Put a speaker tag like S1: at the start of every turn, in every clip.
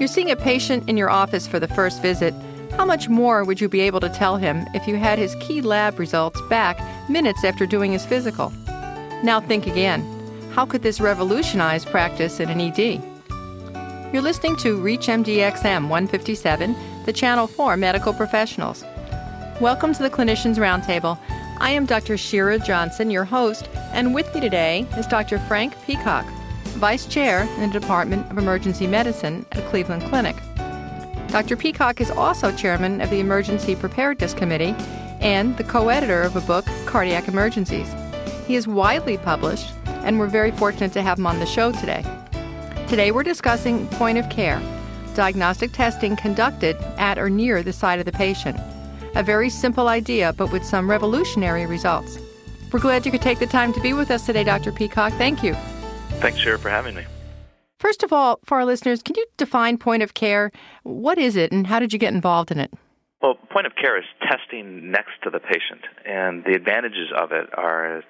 S1: You're seeing a patient in your office for the first visit. How much more would you be able to tell him if you had his key lab results back minutes after doing his physical? Now think again. How could this revolutionize practice in an ED? You're listening to ReachMDXM 157, the channel for medical professionals. Welcome to the Clinicians Roundtable. I am Dr. Shira Johnson, your host, and with me today is Dr. Frank Peacock, Vice Chair in the Department of Emergency Medicine at Cleveland Clinic. Dr. Peacock is also Chairman of the Emergency Preparedness Committee and the co editor of a book, Cardiac Emergencies. He is widely published, and we're very fortunate to have him on the show today. Today, we're discussing point of care, diagnostic testing conducted at or near the site of the patient. A very simple idea, but with some revolutionary results. We're glad you could take the time to be with us today, Dr. Peacock. Thank you.
S2: Thanks, Shira, for having me.
S1: First of all, for our listeners, can you define point of care? What is it, and how did you get involved in it?
S2: Well, point of care is testing next to the patient, and the advantages of it are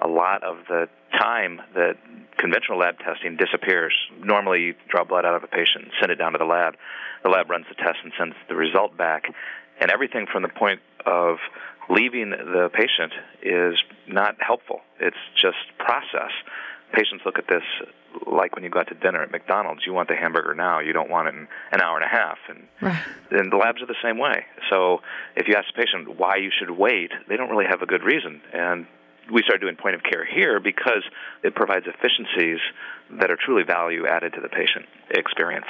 S2: a lot of the time that conventional lab testing disappears. Normally, you draw blood out of a patient and send it down to the lab. The lab runs the test and sends the result back, and everything from the point of leaving the patient is not helpful. It's just process patients look at this like when you go out to dinner at McDonald's, you want the hamburger now. You don't want it in an hour and a half. And,
S1: right.
S2: and the labs are the same way. So if you ask the patient why you should wait, they don't really have a good reason. And we started doing point of care here because it provides efficiencies that are truly value added to the patient experience.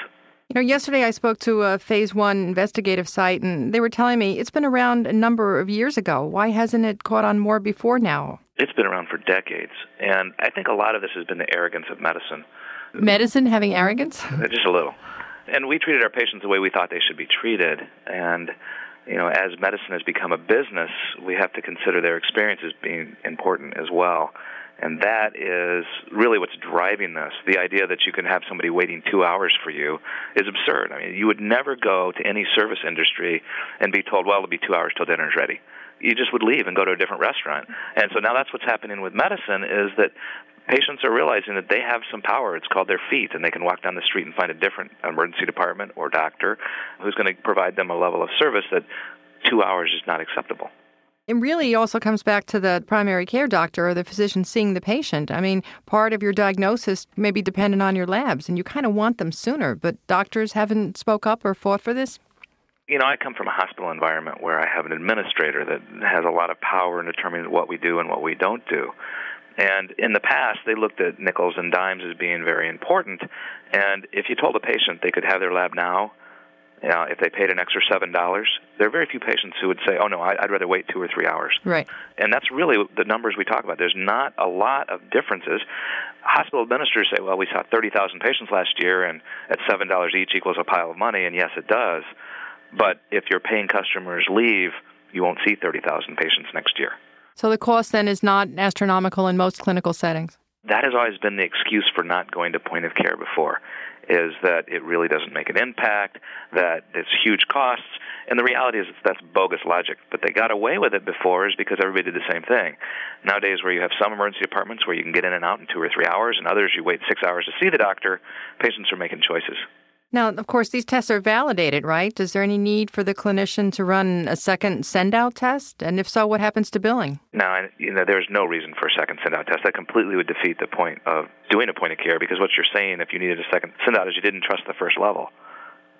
S1: You know, yesterday I spoke to a phase one investigative site, and they were telling me it's been around a number of years ago. Why hasn't it caught on more before now?
S2: It's been around for decades, and I think a lot of this has been the arrogance of medicine.
S1: Medicine having arrogance?
S2: Uh, just a little. And we treated our patients the way we thought they should be treated, and you know, as medicine has become a business, we have to consider their experiences being important as well. And that is really what's driving this. The idea that you can have somebody waiting two hours for you is absurd. I mean, you would never go to any service industry and be told, well, it'll be two hours till dinner's ready you just would leave and go to a different restaurant. And so now that's what's happening with medicine is that patients are realizing that they have some power. It's called their feet, and they can walk down the street and find a different emergency department or doctor who's going to provide them a level of service that two hours is not acceptable.
S1: It really also comes back to the primary care doctor or the physician seeing the patient. I mean, part of your diagnosis may be dependent on your labs, and you kind of want them sooner, but doctors haven't spoke up or fought for this?
S2: you know, I come from a hospital environment where I have an administrator that has a lot of power in determining what we do and what we don't do. And in the past, they looked at nickels and dimes as being very important. And if you told a patient they could have their lab now, know, if they paid an extra seven dollars, there are very few patients who would say, "Oh no, I'd rather wait two or three hours."
S1: Right.
S2: And that's really the numbers we talk about. There's not a lot of differences. Hospital administrators say, "Well, we saw 30,000 patients last year, and at seven dollars each equals a pile of money," and yes, it does. But if your paying customers leave, you won't see 30,000 patients next year.
S1: So the cost then is not astronomical in most clinical settings.
S2: That has always been the excuse for not going to point of care before is that it really doesn't make an impact, that it's huge costs, and the reality is that's bogus logic. But they got away with it before is because everybody did the same thing. Nowadays, where you have some emergency departments where you can get in and out in two or three hours, and others you wait six hours to see the doctor, patients are making choices.
S1: Now, of course, these tests are validated, right? Is there any need for the clinician to run a second send out test? And if so, what happens to billing?
S2: No, you know, there's no reason for a second send out test. That completely would defeat the point of doing a point of care because what you're saying, if you needed a second send out, is you didn't trust the first level.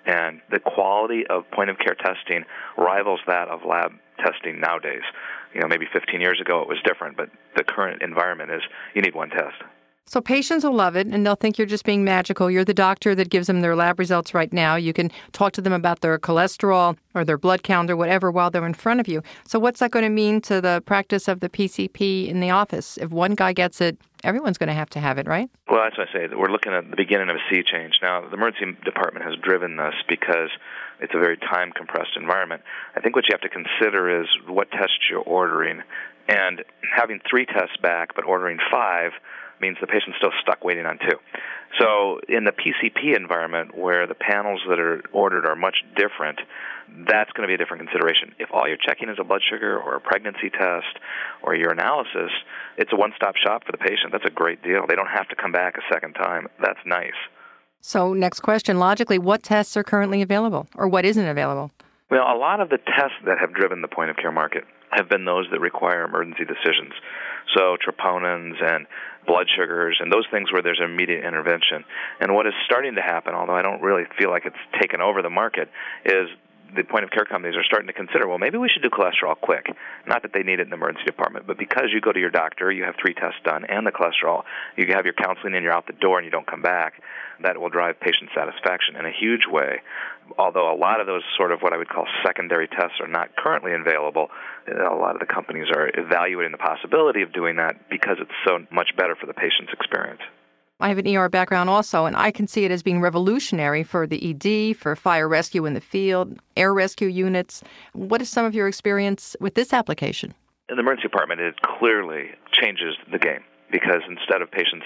S2: And the quality of point of care testing rivals that of lab testing nowadays. You know, maybe 15 years ago it was different, but the current environment is you need one test.
S1: So patients will love it and they'll think you're just being magical. You're the doctor that gives them their lab results right now. You can talk to them about their cholesterol or their blood count or whatever while they're in front of you. So what's that going to mean to the practice of the PCP in the office? If one guy gets it, everyone's going to have to have it, right?
S2: Well, that's what I say. We're looking at the beginning of a sea change. Now, the emergency department has driven this because it's a very time compressed environment. I think what you have to consider is what tests you're ordering. And having three tests back but ordering five means the patient's still stuck waiting on two. So in the PCP environment, where the panels that are ordered are much different, that's going to be a different consideration. If all you're checking is a blood sugar or a pregnancy test or urinalysis, it's a one-stop shop for the patient. That's a great deal. They don't have to come back a second time. That's nice.
S1: So, next question logically, what tests are currently available or what isn't available?
S2: Well, a lot of the tests that have driven the point of care market have been those that require emergency decisions. So, troponins and blood sugars and those things where there's immediate intervention. And what is starting to happen, although I don't really feel like it's taken over the market, is the point of care companies are starting to consider, well, maybe we should do cholesterol quick. Not that they need it in the emergency department, but because you go to your doctor, you have three tests done and the cholesterol, you have your counseling and you're out the door and you don't come back, that will drive patient satisfaction in a huge way. Although a lot of those sort of what I would call secondary tests are not currently available, a lot of the companies are evaluating the possibility of doing that because it's so much better for the patient's experience.
S1: I have an ER background also, and I can see it as being revolutionary for the ED, for fire rescue in the field, air rescue units. What is some of your experience with this application?
S2: In the emergency department, it clearly changes the game because instead of patients,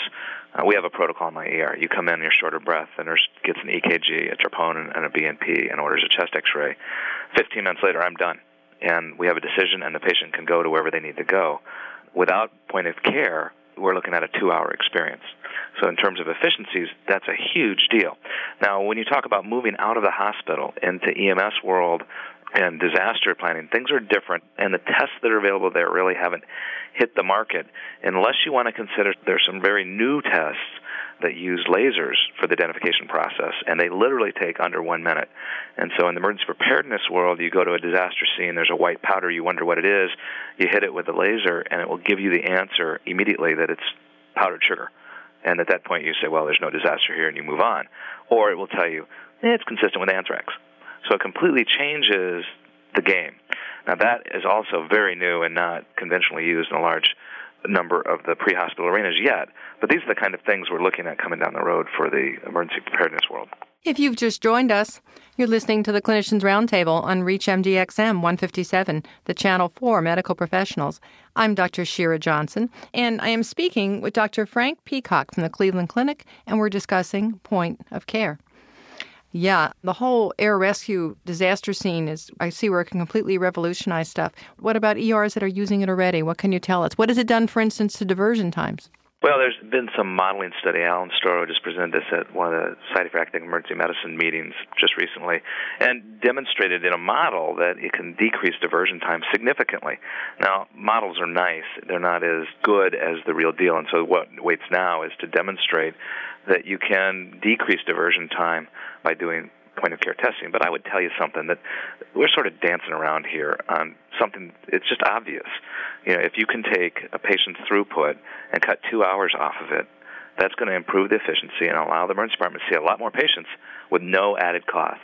S2: uh, we have a protocol in my ER. You come in, you're short of breath, the nurse gets an EKG, a troponin, and a BNP, and orders a chest X-ray. Fifteen minutes later, I'm done, and we have a decision, and the patient can go to wherever they need to go. Without point of care, we're looking at a two-hour experience. So, in terms of efficiencies, that's a huge deal. Now, when you talk about moving out of the hospital into EMS world and disaster planning, things are different, and the tests that are available there really haven't hit the market unless you want to consider there's some very new tests that use lasers for the identification process, and they literally take under one minute. And so, in the emergency preparedness world, you go to a disaster scene, there's a white powder, you wonder what it is, you hit it with a laser, and it will give you the answer immediately that it's powdered sugar. And at that point, you say, well, there's no disaster here, and you move on. Or it will tell you, eh, it's consistent with anthrax. So it completely changes the game. Now, that is also very new and not conventionally used in a large number of the pre hospital arenas yet. But these are the kind of things we're looking at coming down the road for the emergency preparedness world.
S1: If you've just joined us, you're listening to the Clinicians Roundtable on ReachMDXM 157, the channel for medical professionals. I'm Dr. Shira Johnson, and I am speaking with Dr. Frank Peacock from the Cleveland Clinic, and we're discussing point of care. Yeah, the whole air rescue disaster scene is, I see where it can completely revolutionize stuff. What about ERs that are using it already? What can you tell us? What has it done, for instance, to diversion times?
S2: Well, there's been some modeling study. Alan Storrow just presented this at one of the Society for Academic Emergency Medicine meetings just recently, and demonstrated in a model that it can decrease diversion time significantly. Now, models are nice; they're not as good as the real deal, and so what waits now is to demonstrate that you can decrease diversion time by doing point of care testing. But I would tell you something that we're sort of dancing around here on something. It's just obvious. You know, if you can take a patient's throughput and cut two hours off of it, that's going to improve the efficiency and allow the emergency department to see a lot more patients with no added costs.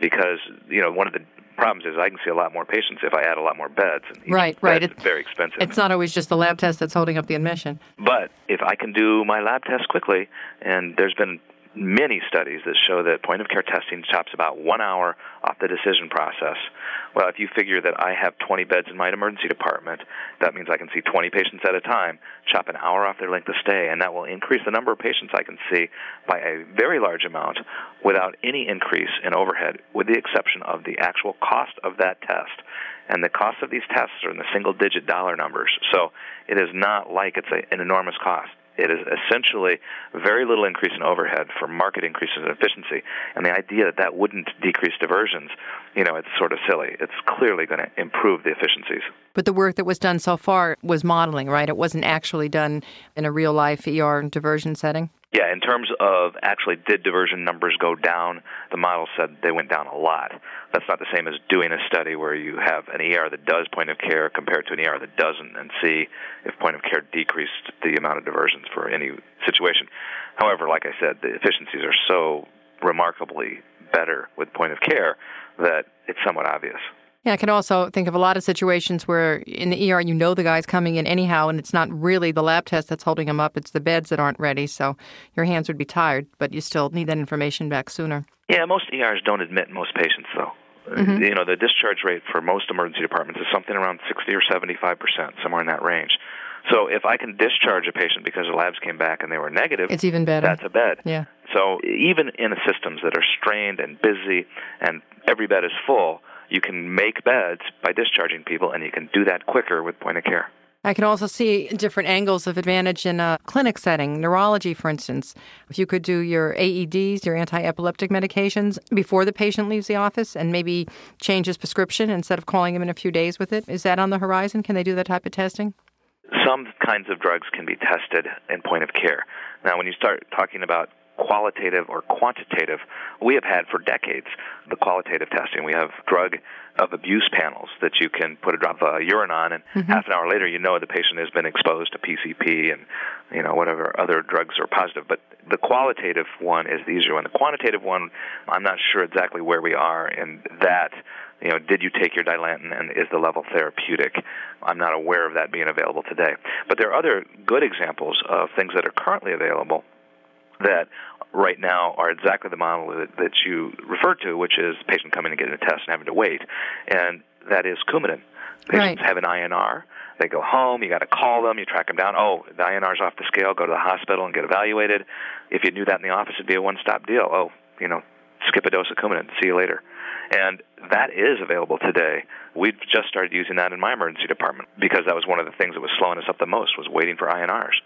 S2: Because you know, one of the problems is I can see a lot more patients if I add a lot more beds.
S1: And right, right.
S2: It's very expensive.
S1: It's not always just the lab test that's holding up the admission.
S2: But if I can do my lab test quickly, and there's been many studies that show that point of care testing chops about one hour off the decision process. Well, if you figure that I have 20 beds in my emergency department, that means I can see 20 patients at a time, chop an hour off their length of stay, and that will increase the number of patients I can see by a very large amount without any increase in overhead, with the exception of the actual cost of that test. And the cost of these tests are in the single digit dollar numbers. So it is not like it's a, an enormous cost. It is essentially very little increase in overhead for market increases in efficiency. And the idea that that wouldn't decrease diversions, you know, it's sort of silly. It's clearly going to improve the efficiencies.
S1: But the work that was done so far was modeling, right? It wasn't actually done in a real life ER diversion setting?
S2: Yeah, in terms of actually did diversion numbers go down, the model said they went down a lot. That's not the same as doing a study where you have an ER that does point of care compared to an ER that doesn't and see if point of care decreased the amount of diversions for any situation. However, like I said, the efficiencies are so remarkably better with point of care that it's somewhat obvious.
S1: Yeah, I can also think of a lot of situations where in the ER you know the guy's coming in anyhow, and it's not really the lab test that's holding him up, it's the beds that aren't ready. So your hands would be tired, but you still need that information back sooner.
S2: Yeah, most ERs don't admit most patients, though. Mm-hmm. You know, the discharge rate for most emergency departments is something around 60 or 75 percent, somewhere in that range. So if I can discharge a patient because the labs came back and they were negative,
S1: it's even better.
S2: That's a bed.
S1: Yeah.
S2: So even in systems that are strained and busy and every bed is full, you can make beds by discharging people, and you can do that quicker with point of care.
S1: I can also see different angles of advantage in a clinic setting, neurology, for instance. If you could do your AEDs, your anti epileptic medications, before the patient leaves the office and maybe change his prescription instead of calling him in a few days with it. Is that on the horizon? Can they do that type of testing?
S2: Some kinds of drugs can be tested in point of care. Now, when you start talking about qualitative or quantitative, we have had for decades the qualitative testing. We have drug of abuse panels that you can put a drop of urine on, and mm-hmm. half an hour later, you know the patient has been exposed to PCP and you know whatever other drugs are positive. But the qualitative one is the easier one. The quantitative one, I'm not sure exactly where we are in that. You know, did you take your Dilantin and is the level therapeutic? I'm not aware of that being available today. But there are other good examples of things that are currently available that right now are exactly the model that, that you referred to, which is the patient coming and getting a test and having to wait, and that is Coumadin. Patients
S1: right.
S2: have an INR. They go home. You got to call them. You track them down. Oh, the INR's off the scale. Go to the hospital and get evaluated. If you knew that in the office, it'd be a one-stop deal. Oh, you know, skip a dose of Coumadin. See you later. And that is available today. We've just started using that in my emergency department because that was one of the things that was slowing us up the most was waiting for INRs.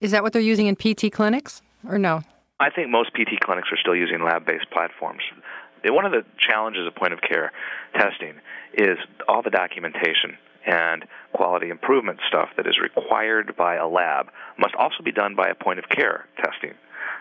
S1: Is that what they're using in PT clinics? or no?
S2: I think most PT clinics are still using lab based platforms. One of the challenges of point of care testing is all the documentation and quality improvement stuff that is required by a lab must also be done by a point of care testing.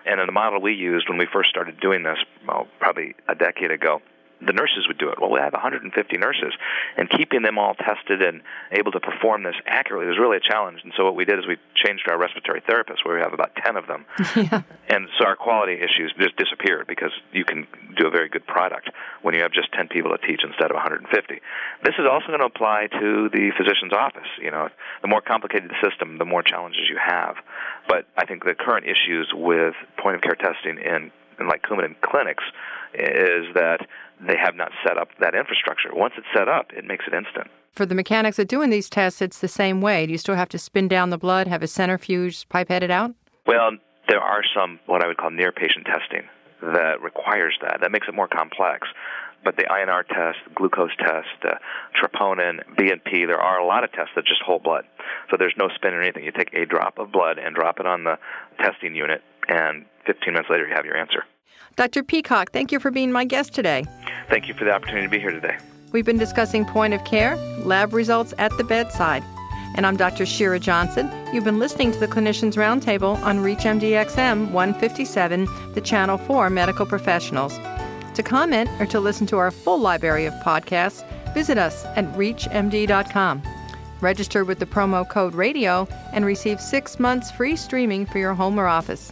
S2: And in the model we used when we first started doing this, well, probably a decade ago, the nurses would do it. Well, we have 150 nurses, and keeping them all tested and able to perform this accurately was really a challenge. And so what we did is we changed our respiratory therapists, where we have about 10 of them.
S1: Yeah.
S2: And so our quality issues just disappeared because you can do a very good product when you have just 10 people to teach instead of 150. This is also going to apply to the physician's office. You know, the more complicated the system, the more challenges you have. But I think the current issues with point of care testing in, in like Coumadin clinics is that they have not set up that infrastructure. Once it's set up, it makes it instant.
S1: For the mechanics of doing these tests, it's the same way. Do you still have to spin down the blood, have a centrifuge pipette it out?
S2: Well, there are some what I would call near patient testing that requires that. That makes it more complex. But the INR test, glucose test, uh, troponin, BNP, there are a lot of tests that just hold blood. So there's no spin or anything. You take a drop of blood and drop it on the testing unit, and 15 minutes later you have your answer.
S1: Dr. Peacock, thank you for being my guest today.
S2: Thank you for the opportunity to be here today.
S1: We've been discussing point of care, lab results at the bedside. And I'm Dr. Shira Johnson. You've been listening to the Clinicians Roundtable on ReachMDXM 157, the channel for medical professionals. To comment or to listen to our full library of podcasts, visit us at ReachMD.com. Register with the promo code RADIO and receive six months free streaming for your home or office.